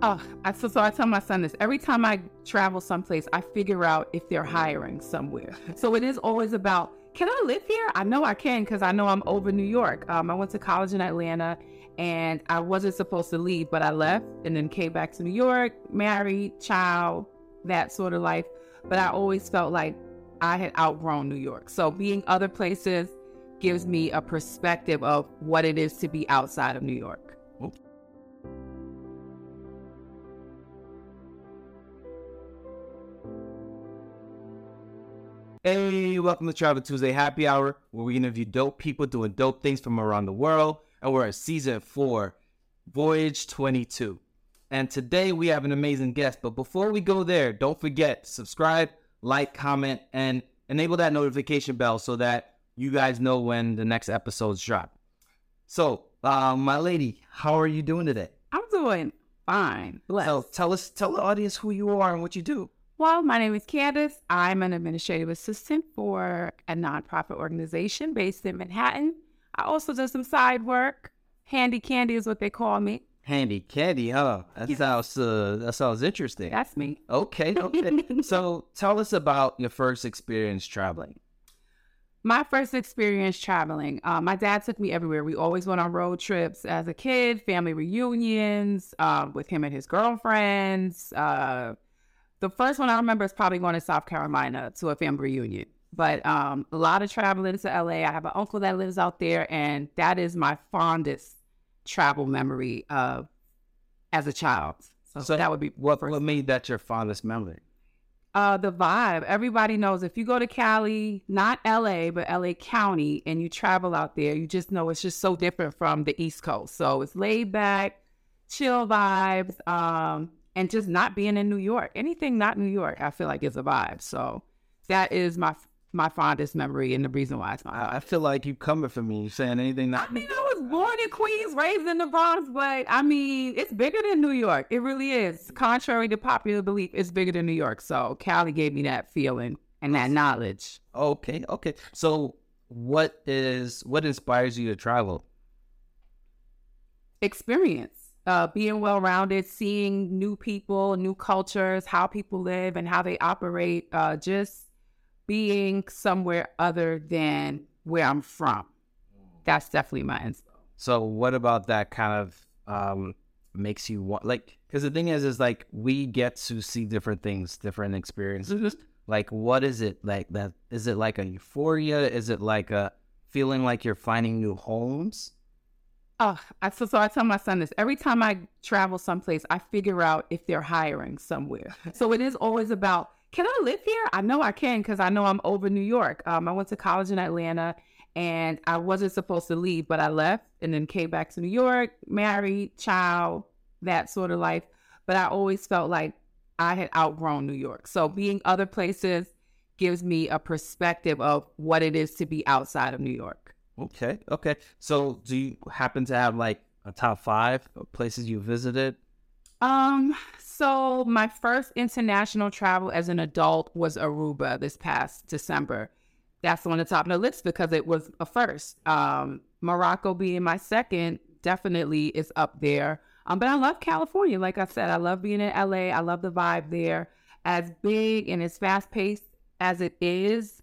Oh, I, so, so I tell my son this every time I travel someplace, I figure out if they're hiring somewhere. So it is always about, can I live here? I know I can because I know I'm over New York. Um, I went to college in Atlanta and I wasn't supposed to leave, but I left and then came back to New York, married, child, that sort of life. But I always felt like I had outgrown New York. So being other places gives me a perspective of what it is to be outside of New York. Hey, welcome to Travel Tuesday Happy Hour, where we interview dope people doing dope things from around the world. And we're at season four, Voyage 22. And today we have an amazing guest. But before we go there, don't forget subscribe, like, comment, and enable that notification bell so that you guys know when the next episodes drop. So, uh, my lady, how are you doing today? I'm doing fine. Blessed. So tell us, tell the audience who you are and what you do. Well, my name is Candice. I'm an administrative assistant for a nonprofit organization based in Manhattan. I also do some side work. Handy Candy is what they call me. Handy candy, huh? That sounds uh, that sounds interesting. That's me. Okay, okay. so tell us about your first experience traveling. My first experience traveling, uh, my dad took me everywhere. We always went on road trips as a kid, family reunions um, with him and his girlfriends. The first one I remember is probably going to South Carolina to a family reunion. But um, a lot of traveling to LA. I have an uncle that lives out there, and that is my fondest travel memory of as a child. So, So that would be What what made that your fondest memory? Uh, the vibe. Everybody knows if you go to Cali, not LA, but LA County, and you travel out there, you just know it's just so different from the East Coast. So it's laid back, chill vibes, um, and just not being in New York. Anything not New York, I feel like is a vibe. So that is my my fondest memory and the reason why it's my I, feel like you coming for me, saying anything not I mean, I was born in Queens, raised in the Bronx, but I mean, it's bigger than New York. It really is. Contrary to popular belief, it's bigger than New York. So Cali gave me that feeling and that knowledge. Okay, okay. So what is what inspires you to travel? Experience, uh, being well rounded, seeing new people, new cultures, how people live and how they operate, uh, just being somewhere other than where I'm from. That's definitely my inspo. So what about that kind of um makes you want like because the thing is is like we get to see different things, different experiences. Like what is it like that is it like a euphoria? Is it like a feeling like you're finding new homes? Oh, I, so, so I tell my son this every time I travel someplace, I figure out if they're hiring somewhere. So it is always about, can I live here? I know I can because I know I'm over New York. Um, I went to college in Atlanta and I wasn't supposed to leave, but I left and then came back to New York, married, child, that sort of life. But I always felt like I had outgrown New York. So being other places gives me a perspective of what it is to be outside of New York. Okay, okay. So do you happen to have like a top five of places you visited? Um, so my first international travel as an adult was Aruba this past December. That's on the top of the list because it was a first. Um, Morocco being my second definitely is up there. Um, but I love California. Like I said, I love being in LA. I love the vibe there. As big and as fast paced as it is,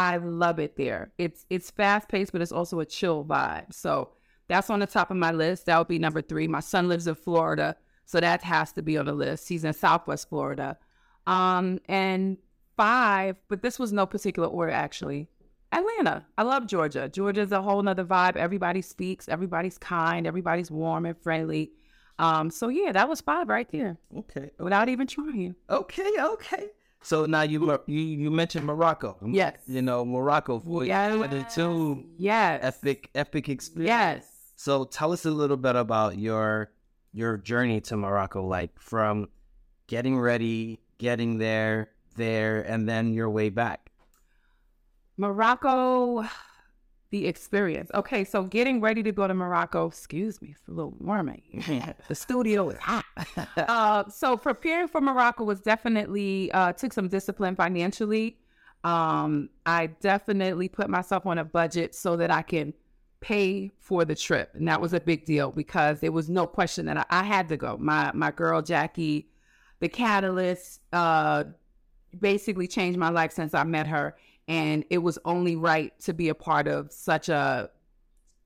I love it there. It's it's fast paced, but it's also a chill vibe. So that's on the top of my list. That would be number three. My son lives in Florida, so that has to be on the list. He's in Southwest Florida. Um, and five, but this was no particular order actually. Atlanta. I love Georgia. Georgia's a whole nother vibe. Everybody speaks, everybody's kind, everybody's warm and friendly. Um, so yeah, that was five right there Okay, without even trying. okay, okay. So now you you you mentioned Morocco. Mm-hmm. Yes. You know Morocco for Yes. the two Yes. epic epic experience. Yes. So tell us a little bit about your your journey to Morocco, like from getting ready, getting there, there, and then your way back. Morocco, the experience. Okay, so getting ready to go to Morocco, excuse me, it's a little warming. the studio is hot. uh, so preparing for Morocco was definitely uh, took some discipline financially. Um, I definitely put myself on a budget so that I can pay for the trip, and that was a big deal because there was no question that I, I had to go. My my girl Jackie, the catalyst, uh, basically changed my life since I met her, and it was only right to be a part of such a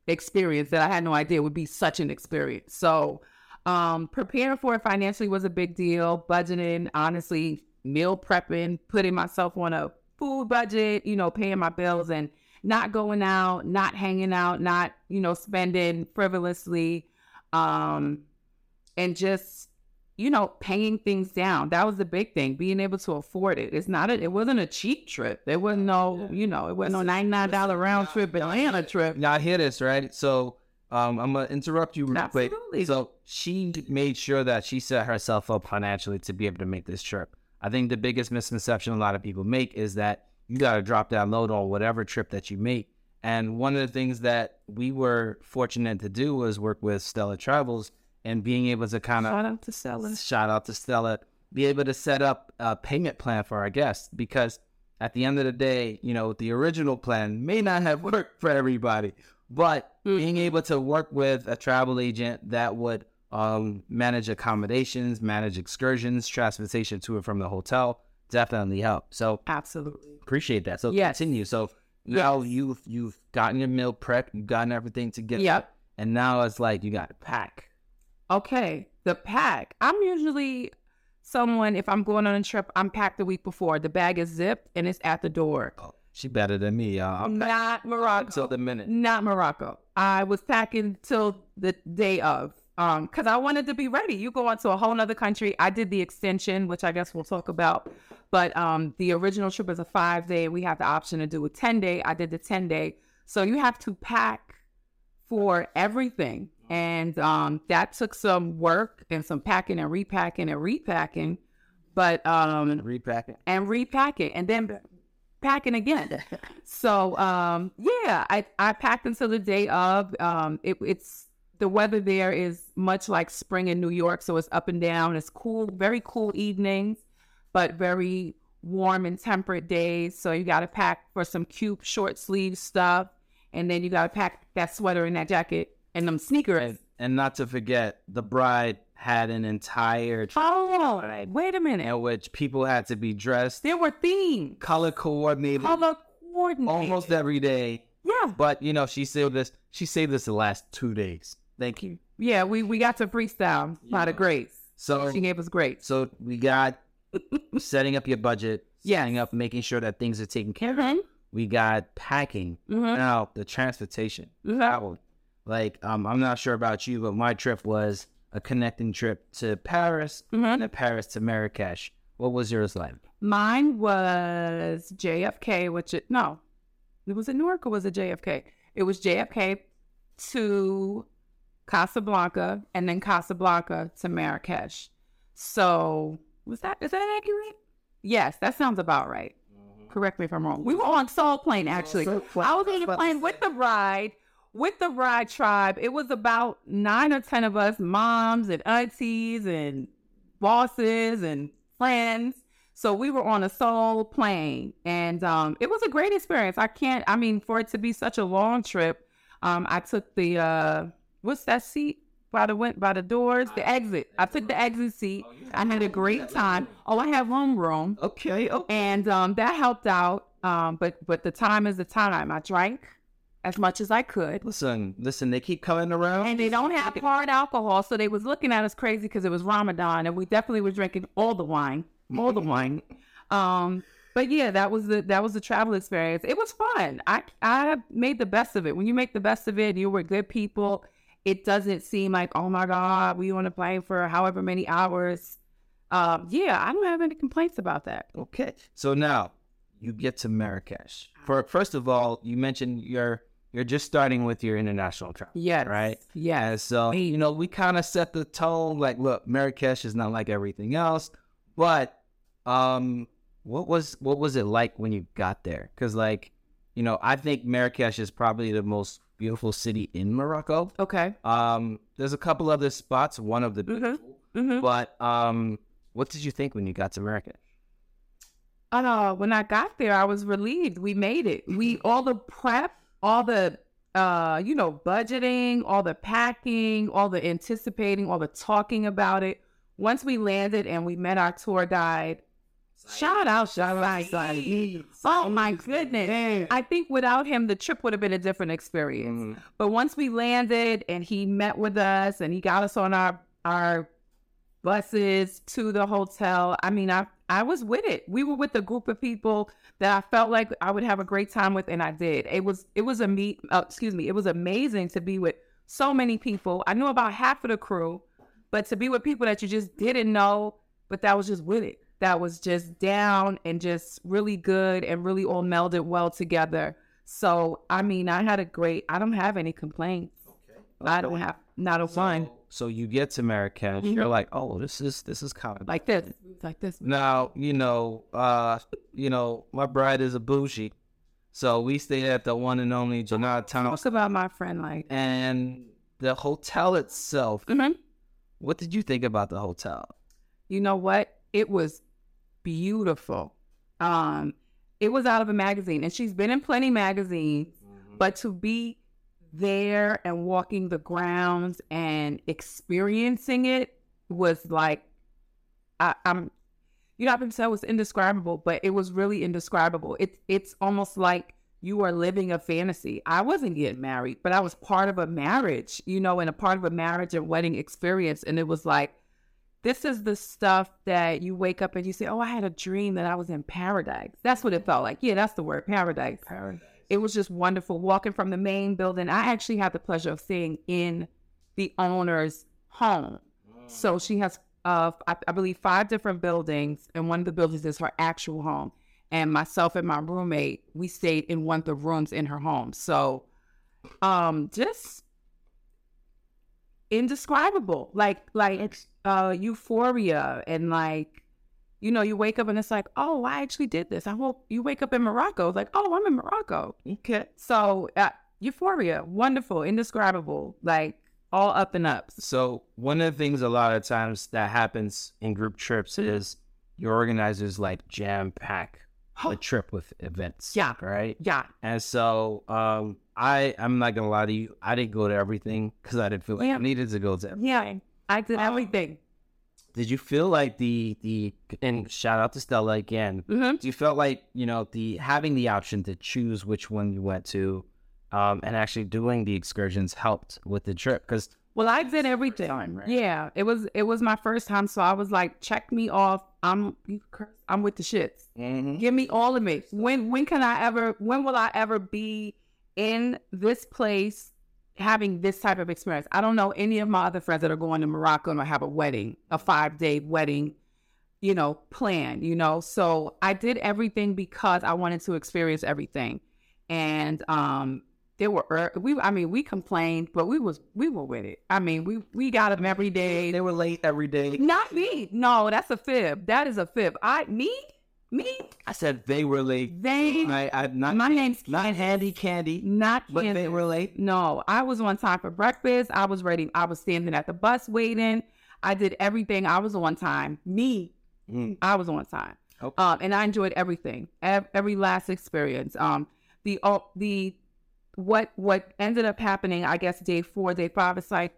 experience that I had no idea would be such an experience. So, um, preparing for it financially was a big deal. Budgeting, honestly, meal prepping, putting myself on a food budget, you know, paying my bills and not going out, not hanging out, not, you know, spending frivolously, um, and just, you know, paying things down. That was the big thing, being able to afford it. It's not a, it wasn't a cheap trip. There was no, you know, it wasn't no $99 round trip Atlanta trip. Now I hear this, right? So um, I'm gonna interrupt you real Absolutely. quick. So she made sure that she set herself up financially to be able to make this trip. I think the biggest misconception a lot of people make is that you got to drop that load on whatever trip that you make. And one of the things that we were fortunate to do was work with Stella Travels and being able to kind of Shout out to Stella. shout out to Stella, be able to set up a payment plan for our guests because at the end of the day, you know, the original plan may not have worked for everybody, but Mm. being able to work with a travel agent that would um, manage accommodations, manage excursions, transportation to and from the hotel definitely help. So Absolutely. appreciate that. So Yes. continue. So now Yes. you've you've gotten your meal prep, you've gotten everything together, Yep. and now it's like you got to pack. Okay, the pack. I'm usually someone, if I'm going on a trip, I'm packed the week before. The bag is zipped and it's at the door. Oh, she better than me, y'all. I'm Not Morocco. until the minute. Not Morocco. I was packing till the day of. Um, because I wanted to be ready. You go on to a whole nother country. I did the extension, which I guess we'll talk about. But um, the original trip is a five day. We have the option to do a 10 day. I did the 10 day. So you have to pack for everything. And um, that took some work and some packing and repacking and repacking. But um, Repacking. and repacking and then packing again. so um yeah, I, I packed until the day of. Um it, it's the weather there is much like spring in New York, so it's up and down. It's cool, very cool evenings, but very warm and temperate days. So you gotta pack for some cute short sleeve stuff. And then you gotta pack that sweater and that jacket and them sneakers. And, and not to forget, the bride had an entire Oh, wait a minute. in which people had to be dressed, There were themes. color coordinated, Color coordinated. almost every day. Yeah. But you know, she saved this. She saved this the last two days. Thank you. Yeah, we, we got to freestyle by the Yeah. grace. So, She gave us grace. so we got setting up your budget, Yeah. setting up, making sure that things are taken care of. Mm-hmm. We got packing. Mm-hmm. Now the transportation. Mhm. travel. Like, um, I'm not sure about you, but my trip was a connecting trip to Paris Mhm. and then Paris to Marrakesh. What was yours like? Mine was JFK, which it no, it was it Newark or was it JFK? It was JFK to Casablanca and then Casablanca to Marrakesh. So was that is that accurate? Yes, that sounds about right. Correct me if I'm wrong. We were on Soul Plane actually. I was on the plane with the ride, with the ride tribe. It was about nine or ten of us, moms and aunties and bosses and friends. So we were on a soul plane and um, it was a great experience. I can't, I mean, for it to be such a long trip, um, I took the, uh, what's that seat by the, went by the doors, the exit. I took the exit seat. I had a great time. Oh, I have room room Okay. Okay. and um, that helped out. Um, but, but the time is the time. I drank as much as I could. Listen, listen. They keep coming around. And they don't have hard alcohol, so they was looking at us crazy because it was Ramadan, and we definitely were drinking all the wine, all the wine. Um, but yeah, that was the that was the travel experience. It was fun. I I made the best of it. When you make the best of it, you were good people. It doesn't seem like oh my god, we on a plane for however many hours. Um, yeah, I don't have any complaints about that. Okay. So now you get to Marrakesh. For first of all, you mentioned you're you're just starting with your international travel. Yeah. Right. Yeah. And so you know we kind of set the tone. Like, look, Marrakesh is not like everything else. But um, what was what was it like when you got there? Because like, you know, I think Marrakesh is probably the most beautiful city in Morocco. Okay. Um, there's a couple other spots. One of the Mhm. Mm-hmm. but um, what did you think when you got to Marrakesh? Uh, when I got there, I was relieved. We made it. We all the prep, all the uh, you know, budgeting, all the packing, all the anticipating, all the talking about it. Once we landed and we met our tour guide, shout out, shout out, Saeed. Oh my goodness. I think without him, the trip would have been a different experience. Mhm. But once we landed and he met with us and he got us on our our buses to the hotel, I mean, I I was with it. We were with a group of people that I felt like I would have a great time with, and I did. It was it was a meet. Uh, excuse me. It was amazing to be with so many people. I knew about half of the crew, but to be with people that you just didn't know, but that was just with it. That was just down and just really good and really all melded well together. So I mean, I had a great. I don't have any complaints. Okay. I don't have not a one So you get to Marrakesh, you're like, oh, this is this is kind of like this, like this. Now, you know, uh, you know, my bride is a bougie. So we stayed at the one and only Janad Town. Talk about my friend like. And the hotel itself, Mhm. what did you think about the hotel? you know what? It was beautiful. Um, it was out of a magazine, and she's been in plenty magazines, but to be there and walking the grounds and experiencing it was like, I, I'm, you know, I've been it was indescribable, but it was really indescribable. It's it's almost like you are living a fantasy. I wasn't getting married, but I was part of a marriage, you know, and a part of a marriage and wedding experience, and it was like this is the stuff that you wake up and you say, "Oh, I had a dream that I was in paradise." That's what it felt like. Yeah, that's the word, paradise. Paradise. It was just wonderful walking from the main building. I actually had the pleasure of seeing in the owner's home. So she has, uh, I, I believe, five different buildings, and one of the buildings is her actual home. And myself and my roommate, we stayed in one of the rooms in her home. So, um, just indescribable, like like uh, euphoria, and like you know, you wake up and it's like, oh, I actually did this. I hope you wake up in Morocco, it's like, oh, I'm in Morocco. Okay. So, uh, euphoria, wonderful, indescribable, like all up and up. So one of the things a lot of times that happens in group trips is your organizers like jam pack a trip with events. Yeah. Right. Yeah, And so um, I I'm not gonna lie to you. I didn't go to everything because I didn't feel like Yeah. I needed to go to. everything. yeah, I did Um, everything. Did you feel like the the and shout out to Stella again? hmm Do you felt like you know the having the option to choose which one you went to, um, and actually doing the excursions helped with the trip? Because Well, I did everything. time, right? Yeah, it was it was my first time, so I was like, check me off. I'm you I'm with the shits. Give me all of it. When when can I ever? When will I ever be in this place having this type of experience? I don't know any of my other friends that are going to Morocco and have a wedding, a five day wedding, you know, plan. You know, so I did everything because I wanted to experience everything, and um. There were we. I mean, we complained, but we was we were with it. I mean, we we got them every day. they were late every day. Not me. No, that's a fib. That is a fib. I me me. I said they were late. They. I I'm not my name's not handy candy, not but they Candice. were late. No, I was on time for breakfast. I was ready. I was standing at the bus waiting. I did everything. I was on time. Me, Mm. I was on time. Okay. Um, and I enjoyed everything, ev- every last experience. Um, the uh, the what what ended up happening, I guess, day four, day five. It's like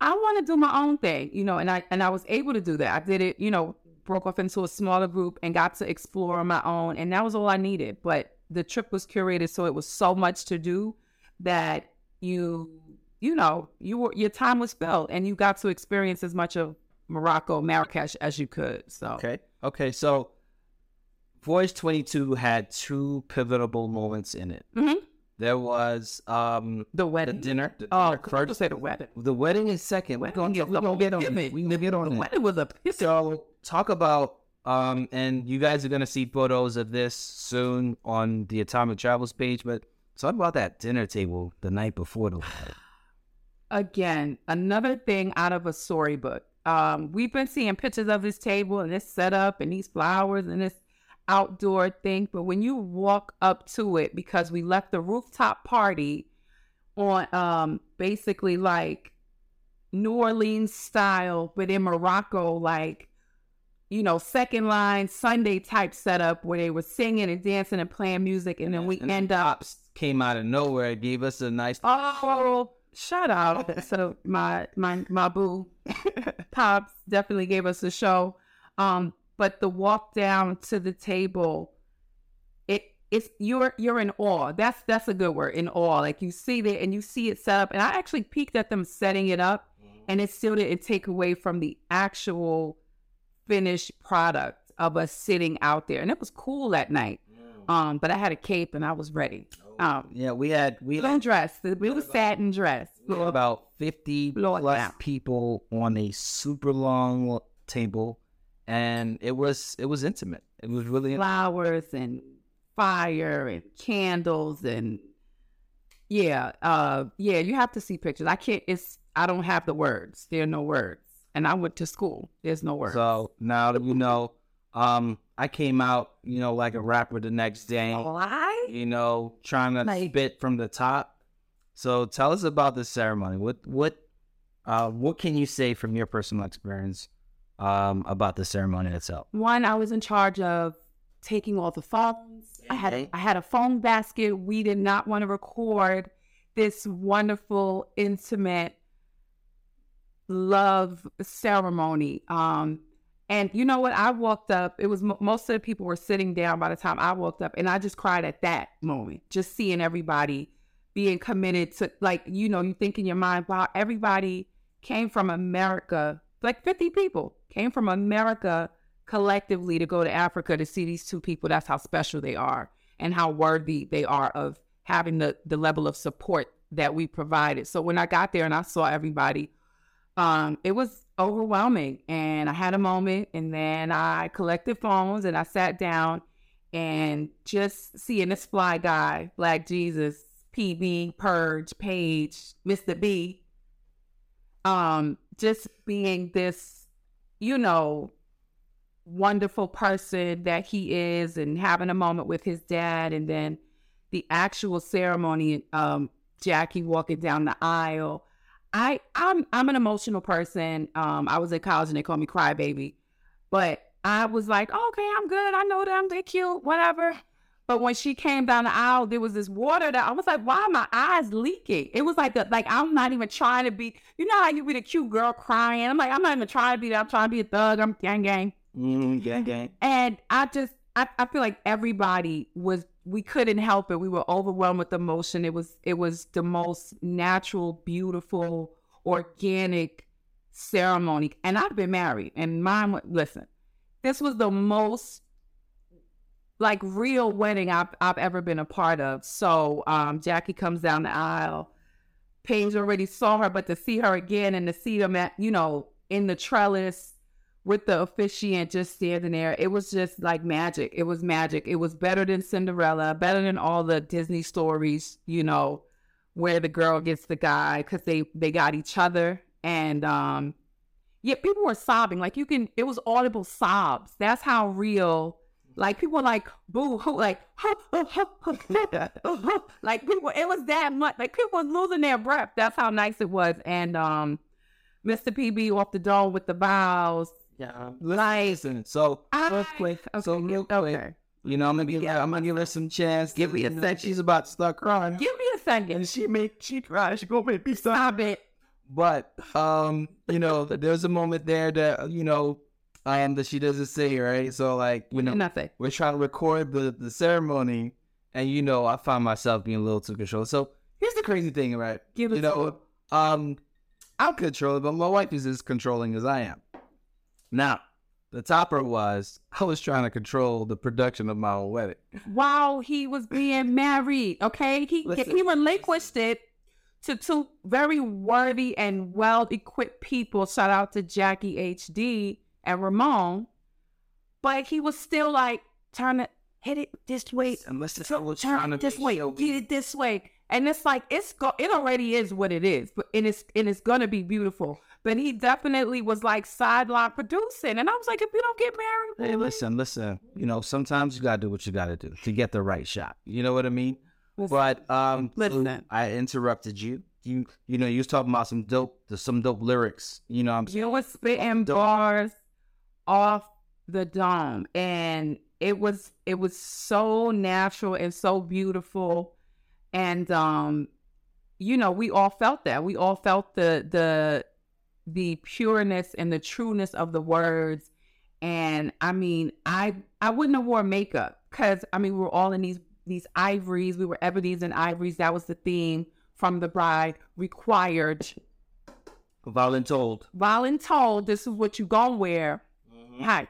I want to do my own thing, you know, and I and I was able to do that. I did it, you know, broke off into a smaller group and got to explore on my own, and that was all I needed. But the trip was curated, so it was so much to do that you you know you were your time was filled, and you got to experience as much of Morocco, Marrakesh as you could. So Okay. Okay. So, Voyage 22 had two pivotal moments in it. Mhm. There was um the the wedding. dinner. The Oh, dinner first to say the wedding. The wedding is second. We're gonna get, we're gonna get on it. We're gonna get on The it. wedding was a piss. So talk about um, and you guys are gonna see photos of this soon on the Atomic Travels page. But talk about that dinner table the night before the wedding. Again, another thing out of a storybook. Um, we've been seeing pictures of this table and this setup and these flowers and this outdoor thing, but when you walk up to it, because we left the rooftop party on um basically like New Orleans style, but in Morocco, like you know, second line Sunday type setup where they were singing and dancing and playing music, and then we And end up came out of nowhere, gave us a nice. Oh, shout out! so my my my boo, pops definitely gave us a show. Um, but the walk down to the table, it it's you're you're in awe. That's that's a good word, in awe. Like you see it and you see it set up. And I actually peeked at them setting it up, and it still didn't take away from the actual finished product of us sitting out there. And it was cool that night. Um, but I had a cape and I was ready. Um, Yeah, we had we blue had dress. It was satin dress. about fifty Blow plus down. people on a super long table, and it was it was intimate. It was really flowers and fire and candles and yeah, uh yeah, you have to see pictures. I can't it's I don't have the words. There are no words. And I went to school. There's no words. So now that you know, um, I came out, you know, like a rapper the next day. Why? you know, trying to Like- spit from the top. So tell us about the ceremony. What what uh what can you say from your personal experience um about the ceremony itself? One, I was in charge of taking all the phones. I had Okay. I had a phone basket. We did not want to record this wonderful, intimate love ceremony. Um, and you know what? I walked up. It was mo most of the people were sitting down by the time I walked up, and I just cried at that moment, just seeing everybody being committed to, like, you know, you think in your mind, wow, everybody came from America, like 50 people came from America collectively to go to Africa to see these two people. That's how special they are and how worthy they are of having the, the level of support that we provided. So when I got there and I saw everybody, um, it was overwhelming. And I had a moment and then I collected phones and I sat down and just seeing this fly guy, Black Jesus, PB, Peuge, Page, Mr. B, um, just being this, you know, wonderful person that he is and having a moment with his dad and then the actual ceremony, um, Jackie walking down the aisle. I I'm I'm an emotional person. Um, I was in college and they called me crybaby, but I was like, okay, I'm good. I know them. They're cute, whatever. But when she came down the aisle, there was this water that I was like, why are my eyes leaking? It was like, a, like I'm not even trying to be, you know how you be the cute girl crying. I'm like, I'm not even trying to be that. I'm trying to be a thug. I'm gang gang. Mm, gang gang. And I just, I, I feel like everybody was, we couldn't help it. We were overwhelmed with emotion. It was, it was the most natural, beautiful, organic ceremony. And I've been married, and mine. Listen, this was the most like real wedding I've I've ever been a part of. So um, Jackie comes down the aisle. Paige already saw her, but to see her again and to see them at you know in the trellis with the officiant just standing there, it was just like magic. It was magic. It was better than Cinderella, better than all the Disney stories, you know, where the girl gets the guy because they they got each other and um yeah, people were sobbing. Like you can, it was audible sobs. That's how real. Like people like boo hoo, like like people. It was that much. Like people was losing their breath. That's how nice it was. And um, Mr. PB off the dome with the vows. Yeah. Listen, so I- real quick, so real quick, okay. you know, I'm gonna give I'm gonna give her some chance. Give me a You know. She's about to start crying. Give me a second. she make she cry. She gonna make me. Stop it. But um, you know, there's a moment there that you know, I am that she doesn't say right. So like, you know, Nothing. we're trying to record the the ceremony, and you know, I find myself being a little too controlled. So here's the crazy thing, right? Give You know, um, I'm controlling, but my wife is as controlling as I am. Now, the topper was I was trying to control the production of my own wedding. while he was being married. Okay, he Listen. he relinquished it to two very worthy and well equipped people. Shout out to Jackie HD and Ramon, but he was still like trying to hit it this way, And listen, I turn turn trying to it this way, get it this way. And it's like it's go it already is what it is, but and it's and it's gonna be beautiful. But he definitely was like sideline producing, and I was like, if you don't get married, Hey, listen, listen. You know, sometimes you gotta do what you gotta do to get the right shot. You know what I mean? Listen. But um, Listen. I interrupted you. You, you know, you was talking about some dope, some dope lyrics. You know, I'm saying. You was spitting bars off the dome, and it was it was so natural and so beautiful. and um, you know, we all felt that. We all felt the the the pureness and the trueness of the words. And I mean, I I wouldn't have worn makeup because I mean we were all in these these ivories. We were ebonies and ivories. That was the theme from the bride. Required, Voluntold. voluntold. This is what you gonna wear. Hi.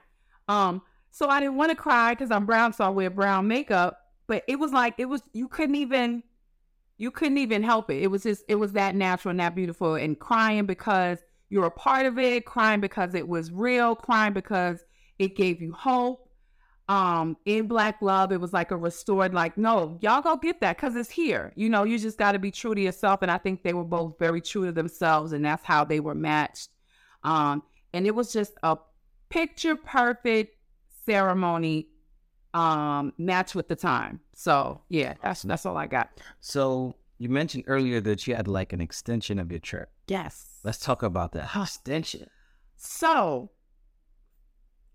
Um. So I didn't want to cry because I'm brown, so I wear brown makeup. But it was like it was you couldn't even you couldn't even help it. It was just it was that natural and that beautiful. And crying because you're a part of it, crying because it was real, crying because it gave you hope. Um, in Black Love, it was like a restored, like, no, y'all go get that because it's here. You know, you just got to be true to yourself. And I think they were both very true to themselves, and that's how they were matched. Um, and it was just a picture perfect ceremony um match with the time. So yeah, that's that's all I got. So you mentioned earlier that you had like an extension of your trip. Yes. Let's talk about that. Extension. So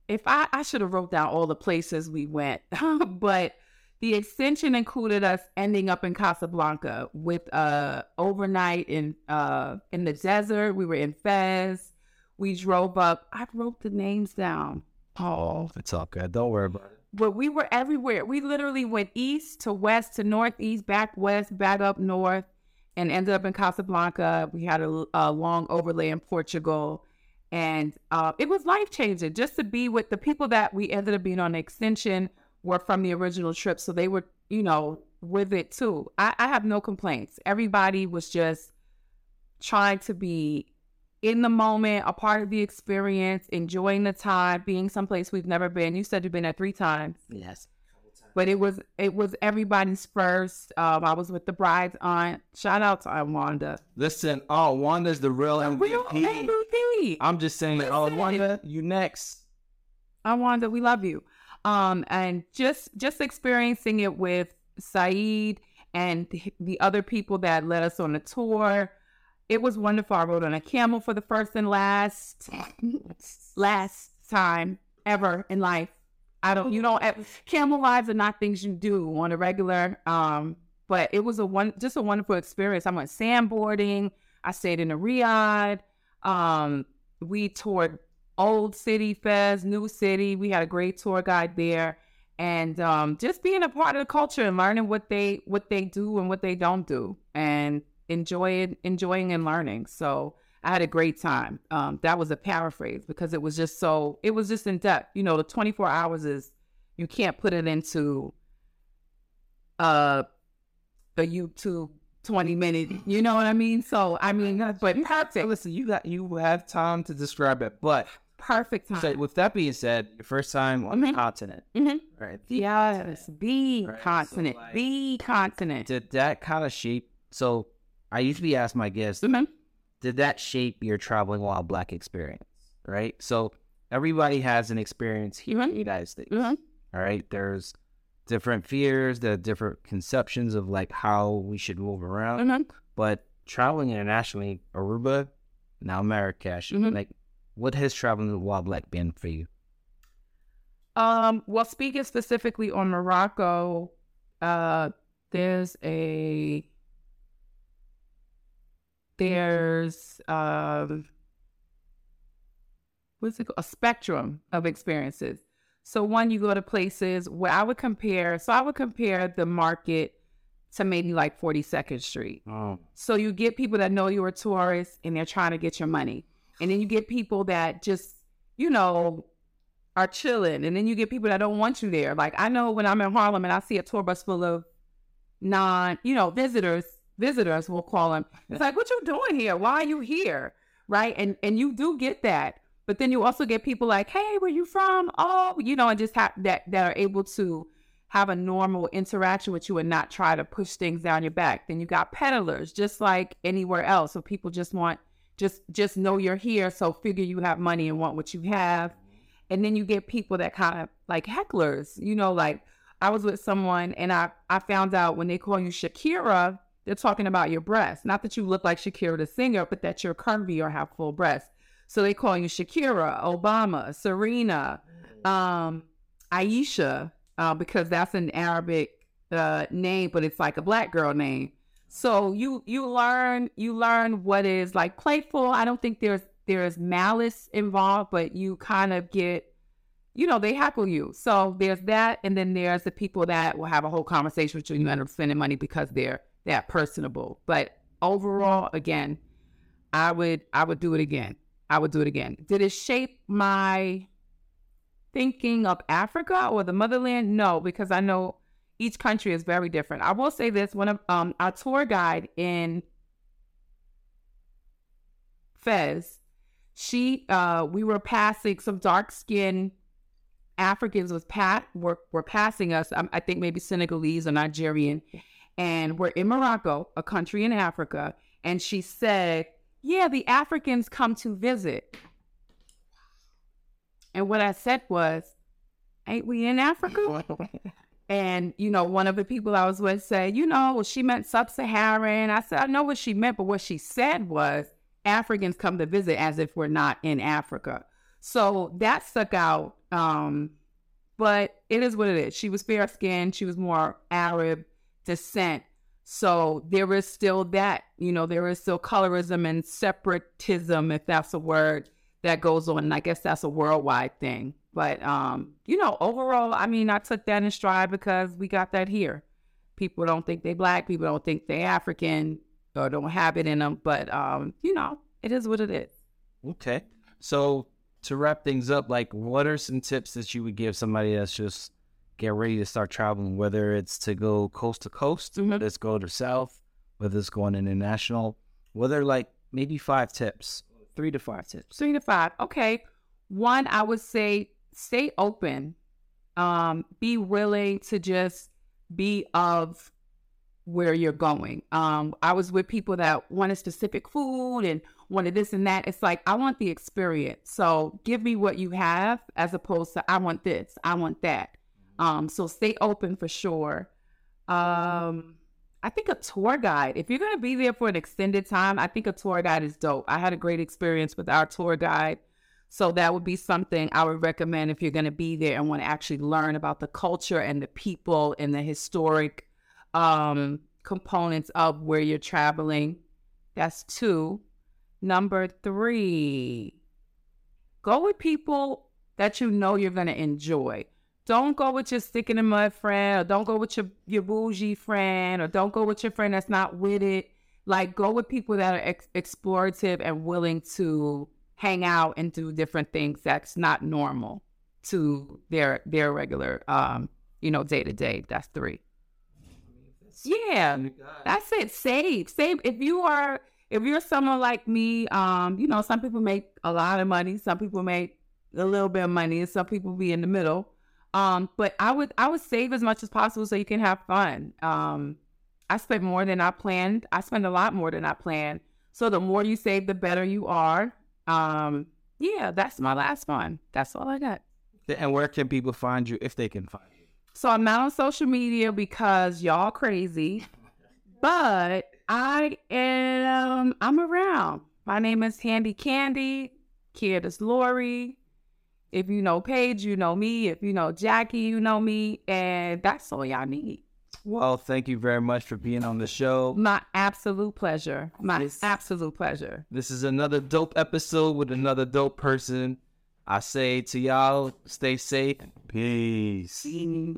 if I I should have wrote down all the places we went, but the extension included us ending up in Casablanca with uh overnight in uh in the desert. We were in Fez. We drove up. I wrote the names down. Oh, it's all good. Don't worry about it. but we were everywhere. We literally went east to west to northeast, back west, back up north, and ended up in Casablanca. We had a, a long overlay in Portugal, and uh, it was life changing just to be with the people that we ended up being on extension were from the original trip, so they were, you know, with it too. I, I have no complaints. Everybody was just trying to be in the moment, a part of the experience, enjoying the time, being someplace we've never been. You said you've been there three times, Yes. but it was it was everybody's first. Um, I was with the bride's aunt. Shout out to Aunt Wanda. Listen, oh, Wanda's the real Real MVP. MVP. I'm just saying, oh, Listen. Wanda, you next. Aunt Wanda, we love you. Um, and just just experiencing it with Saeed and the other people that led us on the tour. It was wonderful. I rode on a camel for the first and last last time ever in life. I don't, you know, camel rides are not things you do on a regular. Um, but it was a one, just a wonderful experience. I went sandboarding. I stayed in a riad. Um, we toured Old City Fez, New City. We had a great tour guide there, and um, just being a part of the culture and learning what they what they do and what they don't do, and enjoying enjoying and learning. So I had a great time. Um, that was a paraphrase because it was just so it was just in depth. You know, the 24 hours is you can't put it into uh a YouTube 20 minute, you know what I mean? So I mean but perfect Listen, you got you have time to describe it, but perfect time. so with that being said, your first time on the Mhm. continent, Mhm. right? Yes, be Right, so, continent, like- be continent. Did that kind of shape? So I usually ask my guests, Mhm. did that shape your traveling while black experience? Right. So everybody has an experience here in the United States. Mhm. All right. There's different fears, there are different conceptions of like how we should move around. Mhm. But traveling internationally, Aruba, now Marrakesh, Mhm. like what has traveling while black been for you? Um, well, speaking specifically on Morocco, uh, there's a there's um what's it called? A spectrum of experiences. So one, you go to places where I would compare. So I would compare the market to maybe like 42nd Street. Oh, So you get people that know you're a tourist and they're trying to get your money. And then you get people that just, you know, are chilling. And then you get people that don't want you there. Like I know when I'm in Harlem and I see a tour bus full of non, you know, visitors, visitors we'll call them. It's like, what you doing here? Why are you here? Right. And and you do get that. But then you also get people like, hey, where you from? Oh, you know, and just have that that are able to have a normal interaction with you and not try to push things down your back. Then you got peddlers, just like anywhere else. So people just want just just know you're here, so figure you have money and want what you have. And then you get people that kind of like hecklers, you know, like I was with someone and I I found out when they call you Shakira, they're talking about your breasts. Not that you look like Shakira the singer, but that you're curvy or have full breasts. So they call you Shakira, Obama, Serena, um, Aisha, uh, because that's an Arabic uh, name, but it's like a black girl name. So you you learn you learn what is like playful. I don't think there's there's malice involved, but you kind of get you know, they heckle you. So there's that, and then there's the people that will have a whole conversation with you and you end up spending money because they're that personable. But overall, again, I would I would do it again. I would do it again. Did it shape my thinking of Africa or the motherland? No, because I know each country is very different. I will say this: one of um, our tour guide in Fez, she uh, we were passing some dark skinned Africans was pat were, were passing us. Um, I think maybe Senegalese or Nigerian, and we're in Morocco, a country in Africa. And she said, "Yeah, the Africans come to visit." And what I said was, "Ain't we in Africa?" And, you know, one of the people I was with said, you know, well, she meant sub Saharan. I said, I know what she meant, but what she said was Africans come to visit as if we're not in Africa. So that stuck out. Um, but it is what it is. She was fair skinned, she was more Arab descent. So there is still that, you know, there is still colorism and separatism, if that's a word that goes on. And I guess that's a worldwide thing. But um, you know, overall, I mean, I took that in stride because we got that here. People don't think they black, people don't think they African or don't have it in them. But um, you know, it is what it is. Okay. So to wrap things up, like what are some tips that you would give somebody that's just get ready to start traveling, whether it's to go coast to coast, Mhm. let's go to south, whether it's going international, whether like maybe five tips, three to five tips. Three to five. Okay. One, I would say stay open. Um, be willing to just be of where you're going. Um, I was with people that wanted specific food and wanted this and that. It's like I want the experience. So give me what you have as opposed to I want this, I want that. Um, so stay open for sure. Um, I think a tour guide, if you're going to be there for an extended time, I think a tour guide is dope. I had a great experience with our tour guide. So that would be something I would recommend if you're going to be there and want to actually learn about the culture and the people and the historic um, components of where you're traveling. That's two. Number three, go with people that you know you're going to enjoy. Don't go with your stick in the mud friend, or don't go with your, your bougie friend, or don't go with your friend that's not with it. Like, go with people that are ex- explorative and willing to hang out and do different things that's not normal to their their regular um you know day to day that's three. Yeah. That's it. Save. Save. If you are if you're someone like me um you know some people make a lot of money some people make a little bit of money and some people be in the middle um but i would i would save as much as possible so you can have fun. Um i spend more than i planned. I spend a lot more than i planned. So the more you save the better you are. Um yeah that's my last one. That's all i got. And where can people find you if they can find you? so i'm not on social media because y'all crazy but i am i'm around. My name is handy candy. Candice Lori. If you know Paige, you know me. If you know Jackie, you know me. And that's all y'all need. Well, thank you very much for being on the show. My absolute pleasure. My This- absolute pleasure. This is another dope episode with another dope person. I say to y'all, stay safe. Peace. Peace.